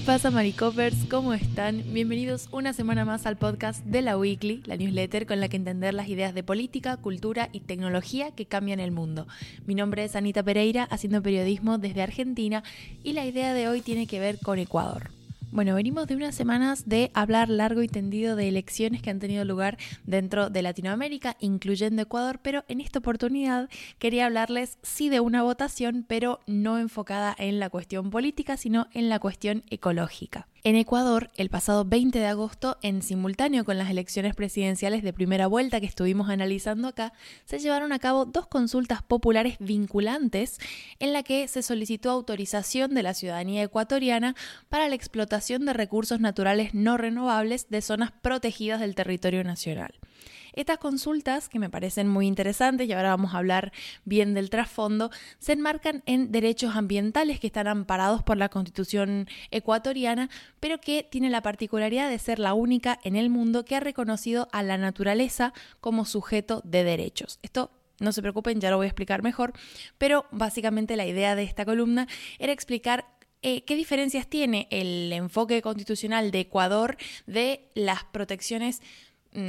¿Qué pasa, Maricopers? ¿Cómo están? Bienvenidos una semana más al podcast de la Weekly, la newsletter con la que entender las ideas de política, cultura y tecnología que cambian el mundo. Mi nombre es Anita Pereira, haciendo periodismo desde Argentina, y la idea de hoy tiene que ver con Ecuador. Bueno, venimos de unas semanas de hablar largo y tendido de elecciones que han tenido lugar dentro de Latinoamérica, incluyendo Ecuador, pero en esta oportunidad quería hablarles sí de una votación, pero no enfocada en la cuestión política, sino en la cuestión ecológica. En Ecuador, el pasado 20 de agosto, en simultáneo con las elecciones presidenciales de primera vuelta que estuvimos analizando acá, se llevaron a cabo dos consultas populares vinculantes en la que se solicitó autorización de la ciudadanía ecuatoriana para la explotación de recursos naturales no renovables de zonas protegidas del territorio nacional. Estas consultas, que me parecen muy interesantes, y ahora vamos a hablar bien del trasfondo, se enmarcan en derechos ambientales que están amparados por la Constitución ecuatoriana, pero que tiene la particularidad de ser la única en el mundo que ha reconocido a la naturaleza como sujeto de derechos. Esto no se preocupen, ya lo voy a explicar mejor, pero básicamente la idea de esta columna era explicar eh, ¿Qué diferencias tiene el enfoque constitucional de Ecuador de las protecciones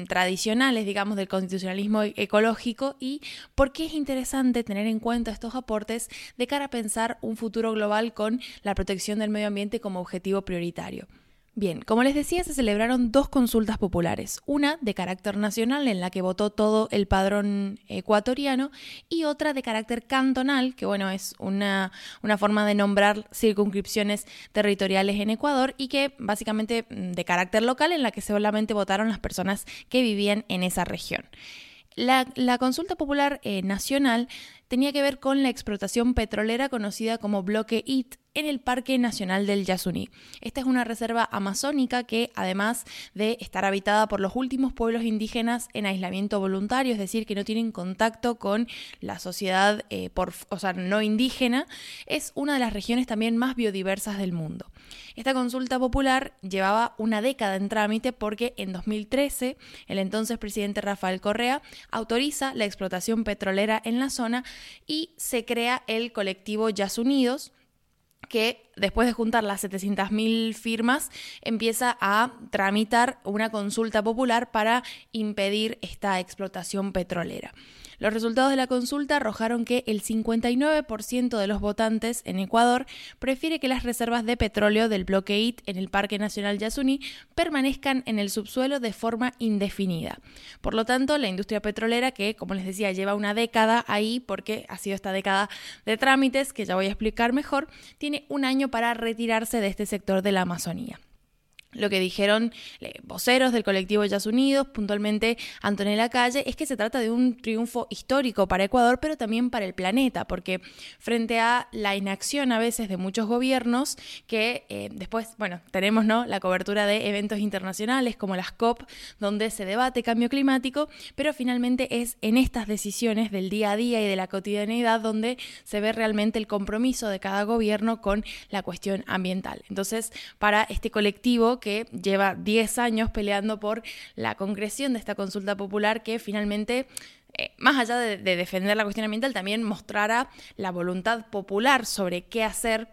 tradicionales, digamos, del constitucionalismo e-, ecológico y por qué es interesante tener en cuenta estos aportes de cara a pensar un futuro global con la protección del medio ambiente como objetivo prioritario. Bien, como les decía, se celebraron dos consultas populares, una de carácter nacional en la que votó todo el padrón ecuatoriano y otra de carácter cantonal, que bueno, es una, una forma de nombrar circunscripciones territoriales en Ecuador y que básicamente mm, de carácter local en la que solamente votaron las personas que vivían en esa región. La, consulta popular eh, nacional tenía que ver con la explotación petrolera conocida como Bloque IT en el Parque Nacional del Yasuní. Esta es una reserva amazónica que, además de estar habitada por los últimos pueblos indígenas en aislamiento voluntario, es decir, que no tienen contacto con la sociedad eh, o sea, no indígena, es una de las regiones también más biodiversas del mundo. Esta consulta popular llevaba una década en trámite porque en 2013 el entonces presidente Rafael Correa autoriza la explotación petrolera en la zona y se crea el colectivo Yasunidos, que después de juntar las 700.000 firmas empieza a tramitar una consulta popular para impedir esta explotación petrolera. Los resultados de la consulta arrojaron que el 59% de los votantes en Ecuador prefiere que las reservas de petróleo del bloque IT en el Parque Nacional Yasuní permanezcan en el subsuelo de forma indefinida. Por lo tanto, la industria petrolera, que como les decía lleva una década ahí porque ha sido esta década de trámites, que ya voy a explicar mejor, tiene un año para retirarse de este sector de la Amazonía. Lo que dijeron eh, voceros del colectivo Jazz Unidos, puntualmente Antonella Calle, es que se trata de un triunfo histórico para Ecuador, pero también para el planeta, porque frente a la inacción a veces de muchos gobiernos, que eh, después, bueno, tenemos ¿no? la cobertura de eventos internacionales como las COP, donde se debate cambio climático, pero finalmente es en estas decisiones del día a día y de la cotidianidad donde se ve realmente el compromiso de cada gobierno con la cuestión ambiental. Entonces, para este colectivo, que lleva 10 años peleando por la concreción de esta consulta popular que finalmente eh, más allá de, defender la cuestión ambiental, también mostrara la voluntad popular sobre qué hacer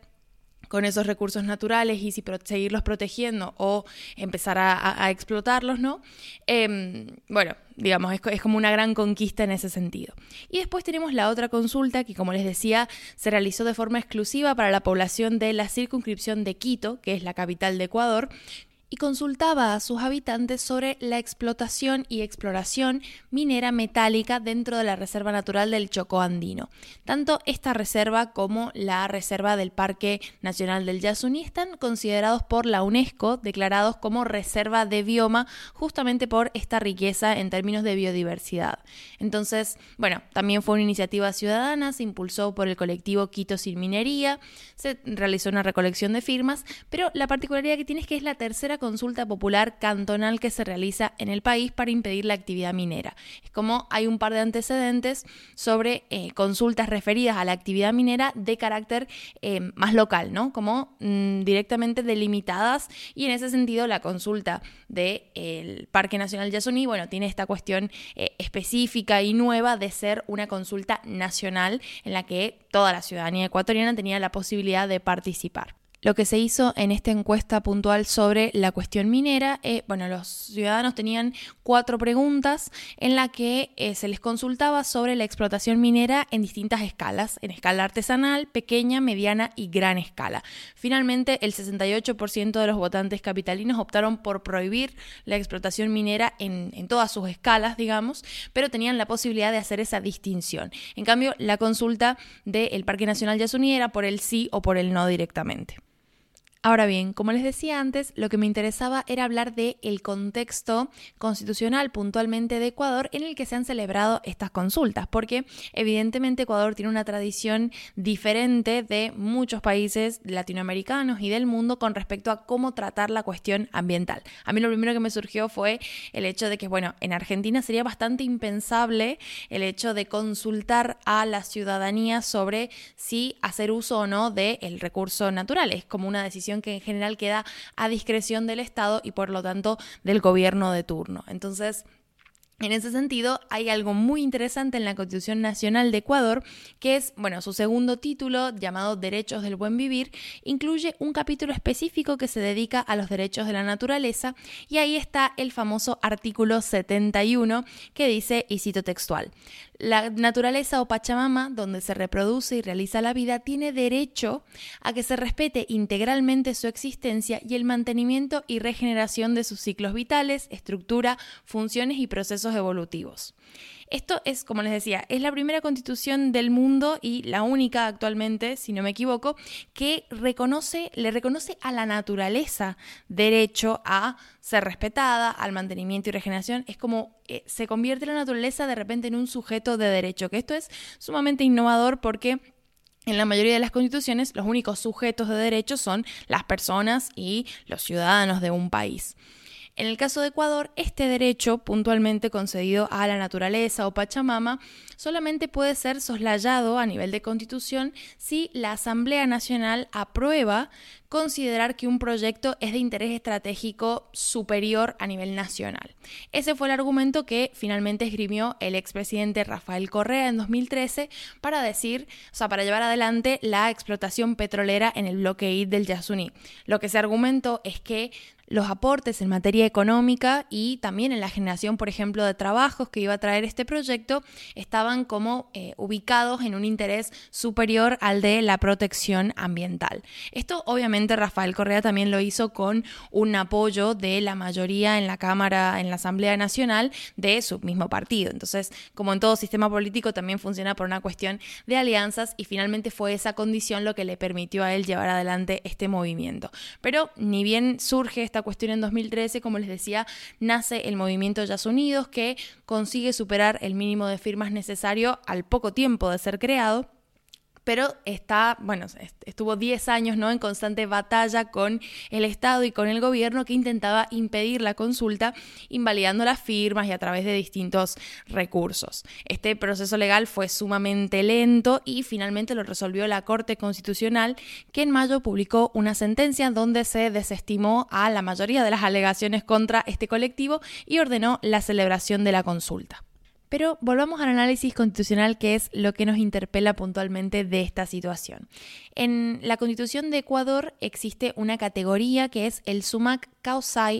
con esos recursos naturales y si seguirlos protegiendo o empezar a, explotarlos, ¿no? Em, bueno, digamos, es, es, como una gran conquista en ese sentido. Y después tenemos la otra consulta que, como les decía, se realizó de forma exclusiva para la población de la circunscripción de Quito, que es la capital de Ecuador, y consultaba a sus habitantes sobre la explotación y exploración minera metálica dentro de la Reserva Natural del Chocó Andino. Tanto esta reserva como la reserva del Parque Nacional del Yasuní están considerados por la UNESCO declarados como reserva de bioma justamente por esta riqueza en términos de biodiversidad. Entonces, bueno, también fue una iniciativa ciudadana, se impulsó por el colectivo Quito Sin Minería, se realizó una recolección de firmas, pero la particularidad que tiene es que es la tercera consulta popular cantonal que se realiza en el país para impedir la actividad minera. Es como hay un par de antecedentes sobre eh, consultas referidas a la actividad minera de carácter eh, más local, ¿no? Como mm, directamente delimitadas y en ese sentido la consulta del Parque Nacional Yasuní, bueno, tiene esta cuestión eh, específica y nueva de ser una consulta nacional en la que toda la ciudadanía ecuatoriana tenía la posibilidad de participar. Lo que se hizo en esta encuesta puntual sobre la cuestión minera, eh, bueno, los ciudadanos tenían cuatro preguntas en la que eh, se les consultaba sobre la explotación minera en distintas escalas, en escala artesanal, pequeña, mediana y gran escala. Finalmente, el 68% de los votantes capitalinos optaron por prohibir la explotación minera en, en todas sus escalas, digamos, pero tenían la posibilidad de hacer esa distinción. En cambio, la consulta del Parque Nacional Yasuní era por el sí o por el no directamente. Ahora bien, como les decía antes, lo que me interesaba era hablar del el contexto constitucional puntualmente de Ecuador en el que se han celebrado estas consultas, porque evidentemente Ecuador tiene una tradición diferente de muchos países latinoamericanos y del mundo con respecto a cómo tratar la cuestión ambiental. A mí lo primero que me surgió fue el hecho de que, bueno, en Argentina sería bastante impensable el hecho de consultar a la ciudadanía sobre si hacer uso o no del recurso natural. Es como una decisión que en general queda a discreción del Estado y por lo tanto del gobierno de turno. Entonces, en ese sentido, hay algo muy interesante en la Constitución Nacional de Ecuador, que es, bueno, su segundo título, llamado Derechos del Buen Vivir, incluye un capítulo específico que se dedica a los derechos de la naturaleza, y ahí está el famoso artículo 71, que dice, y cito textual, la naturaleza o Pachamama, donde se reproduce y realiza la vida, tiene derecho a que se respete integralmente su existencia y el mantenimiento y regeneración de sus ciclos vitales, estructura, funciones y procesos evolutivos. Esto es, como les decía, es la primera constitución del mundo y la única actualmente, si no me equivoco, que reconoce, le reconoce a la naturaleza derecho a ser respetada, al mantenimiento y regeneración. Es como eh, se convierte la naturaleza de repente en un sujeto de derecho, que esto es sumamente innovador porque en la mayoría de las constituciones, los únicos sujetos de derecho son las personas y los ciudadanos de un país. En el caso de Ecuador, este derecho, puntualmente concedido a la naturaleza o Pachamama, solamente puede ser soslayado a nivel de constitución si la Asamblea Nacional aprueba considerar que un proyecto es de interés estratégico superior a nivel nacional. Ese fue el argumento que finalmente esgrimió el expresidente Rafael Correa en 2013 para decir, o sea, para llevar adelante la explotación petrolera en el bloque I del Yasuní. Lo que se argumentó es que los aportes en materia económica y también en la generación, por ejemplo, de trabajos que iba a traer este proyecto, estaban como eh, ubicados en un interés superior al de la protección ambiental. Esto Rafael Correa también lo hizo con un apoyo de la mayoría en la Cámara, en la Asamblea Nacional de su mismo partido. Entonces, como en todo sistema político, también funciona por una cuestión de alianzas y finalmente fue esa condición lo que le permitió a él llevar adelante este movimiento. Pero ni bien surge esta cuestión en 2013, como les decía, nace el movimiento Jazz Unidos que consigue superar el mínimo de firmas necesario al poco tiempo de ser creado pero está, bueno, estuvo 10 años ¿no? en constante batalla con el Estado y con el gobierno que intentaba impedir la consulta, invalidando las firmas y a través de distintos recursos. Este proceso legal fue sumamente lento y finalmente lo resolvió la Corte Constitucional, que en mayo publicó una sentencia donde se desestimó a la mayoría de las alegaciones contra este colectivo y ordenó la celebración de la consulta. Pero volvamos al análisis constitucional, que es lo que nos interpela puntualmente de esta situación. En la constitución de Ecuador existe una categoría que es el sumac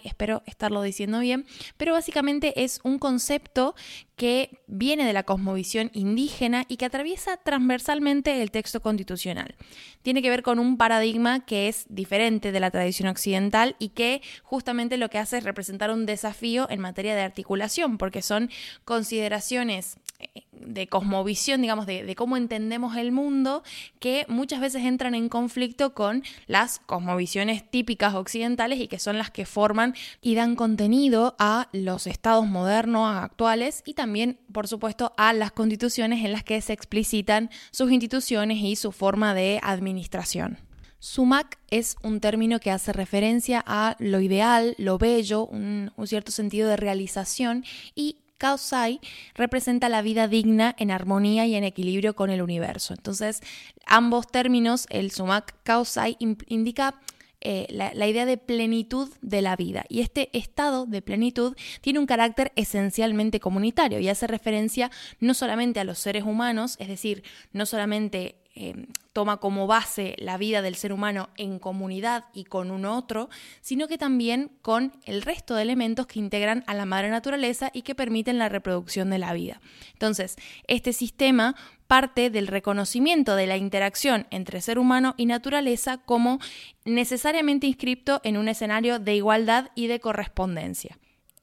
espero estarlo diciendo bien, pero básicamente es un concepto que viene de la cosmovisión indígena y que atraviesa transversalmente el texto constitucional. Tiene que ver con un paradigma que es diferente de la tradición occidental y que justamente lo que hace es representar un desafío en materia de articulación, porque son consideraciones de cosmovisión, digamos, de, cómo entendemos el mundo, que muchas veces entran en conflicto con las cosmovisiones típicas occidentales y que son las que forman y dan contenido a los estados modernos actuales y también, por supuesto, a las constituciones en las que se explicitan sus instituciones y su forma de administración. Sumac es un término que hace referencia a lo ideal, lo bello, un, cierto sentido de realización y Kaosai representa la vida digna en armonía y en equilibrio con el universo. Entonces, ambos términos, el sumac Kaosai indica eh, la, la, idea de plenitud de la vida. Y este estado de plenitud tiene un carácter esencialmente comunitario y hace referencia no solamente a los seres humanos, es decir, no solamente eh, toma como base la vida del ser humano en comunidad y con un otro, sino que también con el resto de elementos que integran a la madre naturaleza y que permiten la reproducción de la vida. Entonces, este sistema parte del reconocimiento de la interacción entre ser humano y naturaleza como necesariamente inscripto en un escenario de igualdad y de correspondencia.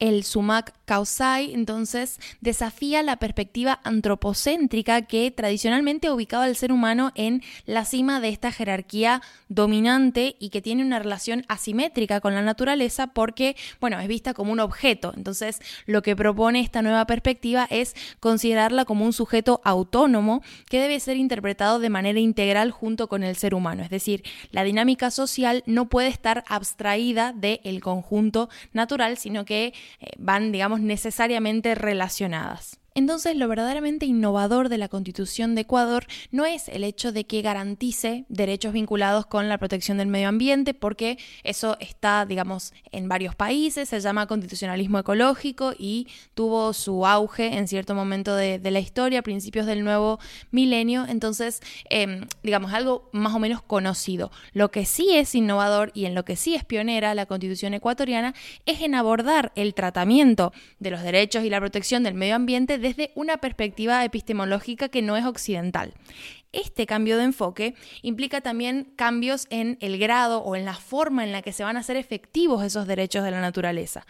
El sumac causai entonces desafía la perspectiva antropocéntrica que tradicionalmente ha ubicado al ser humano en la cima de esta jerarquía dominante y que tiene una relación asimétrica con la naturaleza porque, bueno, es vista como un objeto. Entonces, lo que propone esta nueva perspectiva es considerarla como un sujeto autónomo que debe ser interpretado de manera integral junto con el ser humano. Es decir, la dinámica social no puede estar abstraída del conjunto natural, sino que van, digamos, necesariamente relacionadas. Entonces, lo verdaderamente innovador de la Constitución de Ecuador no es el hecho de que garantice derechos vinculados con la protección del medio ambiente, porque eso está, digamos, en varios países, se llama constitucionalismo ecológico y tuvo su auge en cierto momento de, la historia, principios del nuevo milenio, entonces, em, digamos, algo más o menos conocido. Lo que sí es innovador y en lo que sí es pionera la Constitución ecuatoriana es en abordar el tratamiento de los derechos y la protección del medio ambiente desde una perspectiva epistemológica que no es occidental. Este cambio de enfoque implica también cambios en el grado o en la forma en la que se van a hacer efectivos esos derechos de la naturaleza.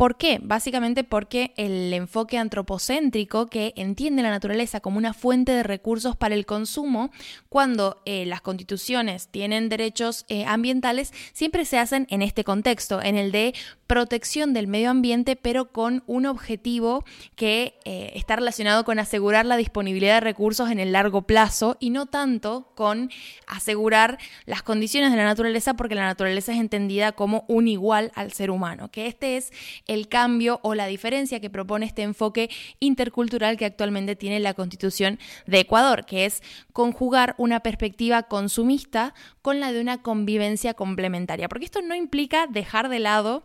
¿Por qué? Básicamente porque el enfoque antropocéntrico que entiende la naturaleza como una fuente de recursos para el consumo, cuando eh, las constituciones tienen derechos eh, ambientales, siempre se hacen en este contexto, en el de protección del medio ambiente, pero con un objetivo que eh, está relacionado con asegurar la disponibilidad de recursos en el largo plazo y no tanto con asegurar las condiciones de la naturaleza, porque la naturaleza es entendida como un igual al ser humano, que este es el cambio o la diferencia que propone este enfoque intercultural que actualmente tiene la Constitución de Ecuador, que es conjugar una perspectiva consumista con la de una convivencia complementaria, porque esto no implica dejar de lado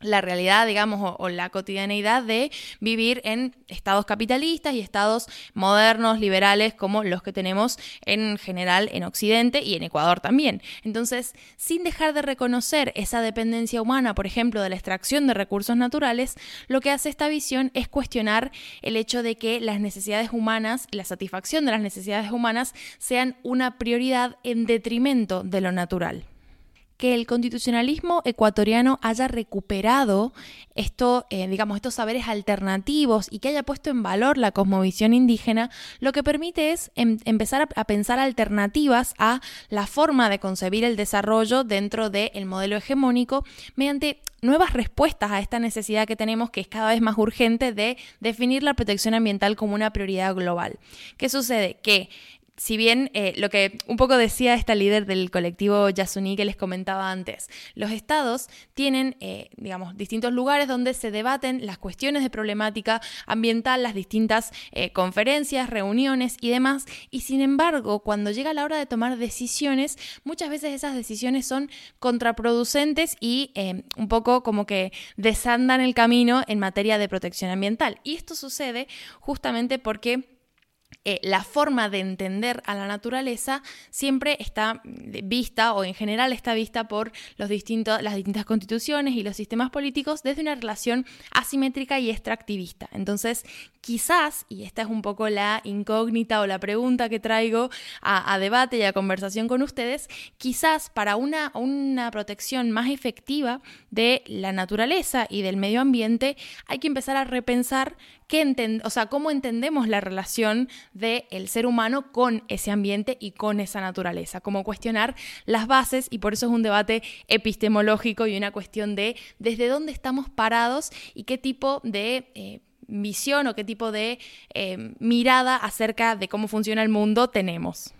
la realidad, digamos, o, la cotidianeidad de vivir en estados capitalistas y estados modernos, liberales, como los que tenemos en general en Occidente y en Ecuador también. Entonces, sin dejar de reconocer esa dependencia humana, por ejemplo, de la extracción de recursos naturales, lo que hace esta visión es cuestionar el hecho de que las necesidades humanas, la satisfacción de las necesidades humanas, sean una prioridad en detrimento de lo natural que el constitucionalismo ecuatoriano haya recuperado esto, eh, digamos, estos saberes alternativos y que haya puesto en valor la cosmovisión indígena, lo que permite es em, empezar a, pensar alternativas a la forma de concebir el desarrollo dentro del modelo hegemónico mediante nuevas respuestas a esta necesidad que tenemos, que es cada vez más urgente, de definir la protección ambiental como una prioridad global. ¿Qué sucede? Que si bien eh, lo que un poco decía esta líder del colectivo Yasuní que les comentaba antes, los estados tienen, eh, digamos, distintos lugares donde se debaten las cuestiones de problemática ambiental, las distintas eh, conferencias, reuniones y demás, y sin embargo, cuando llega la hora de tomar decisiones, muchas veces esas decisiones son contraproducentes y un poco como que desandan el camino en materia de protección ambiental. Y esto sucede justamente porque eh, la forma de entender a la naturaleza siempre está vista o en general está vista por los distintos, las distintas constituciones y los sistemas políticos desde una relación asimétrica y extractivista. Entonces, quizás, y esta es un poco la incógnita o la pregunta que traigo a, debate y a conversación con ustedes, quizás para una, una protección más efectiva de la naturaleza y del medio ambiente hay que empezar a repensar o sea, cómo entendemos la relación del ser humano con ese ambiente y con esa naturaleza, cómo cuestionar las bases y por eso es un debate epistemológico y una cuestión de desde dónde estamos parados y qué tipo de... Eh, visión o qué tipo de eh, mirada acerca de cómo funciona el mundo tenemos.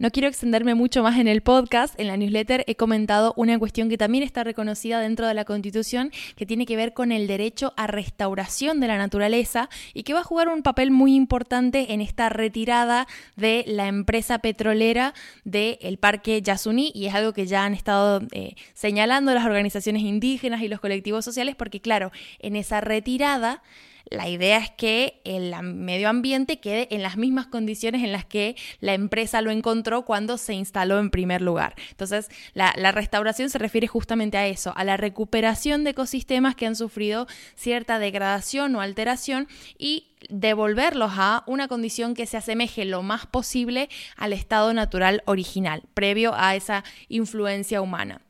No quiero extenderme mucho más en el podcast, en la newsletter he comentado una cuestión que también está reconocida dentro de la Constitución, que tiene que ver con el derecho a restauración de la naturaleza y que va a jugar un papel muy importante en esta retirada de la empresa petrolera del parque Yasuní. Y es algo que ya han estado eh, señalando las organizaciones indígenas y los colectivos sociales porque claro, en esa retirada la idea es que el medio ambiente quede en las mismas condiciones en las que la empresa lo encontró cuando se instaló en primer lugar. Entonces, la, restauración se refiere justamente a eso, a la recuperación de ecosistemas que han sufrido cierta degradación o alteración y devolverlos a una condición que se asemeje lo más posible al estado natural original, previo a esa influencia humana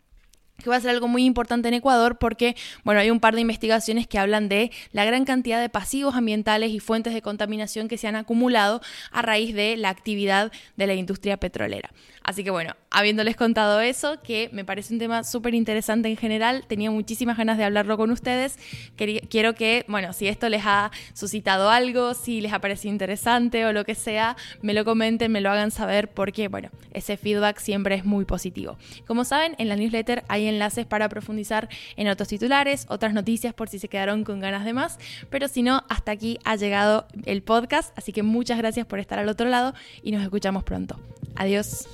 que va a ser algo muy importante en Ecuador porque, bueno, hay un par de investigaciones que hablan de la gran cantidad de pasivos ambientales y fuentes de contaminación que se han acumulado a raíz de la actividad de la industria petrolera. Así que bueno, habiéndoles contado eso, que me parece un tema súper interesante en general, tenía muchísimas ganas de hablarlo con ustedes. quiero que, bueno, si esto les ha suscitado algo, si les ha parecido interesante o lo que sea, me lo comenten, me lo hagan saber porque, bueno, ese feedback siempre es muy positivo. Como saben, en la newsletter hay enlaces para profundizar en otros titulares, otras noticias por si se quedaron con ganas de más, pero si no, hasta aquí ha llegado el podcast, así que muchas gracias por estar al otro lado y nos escuchamos pronto. Adiós.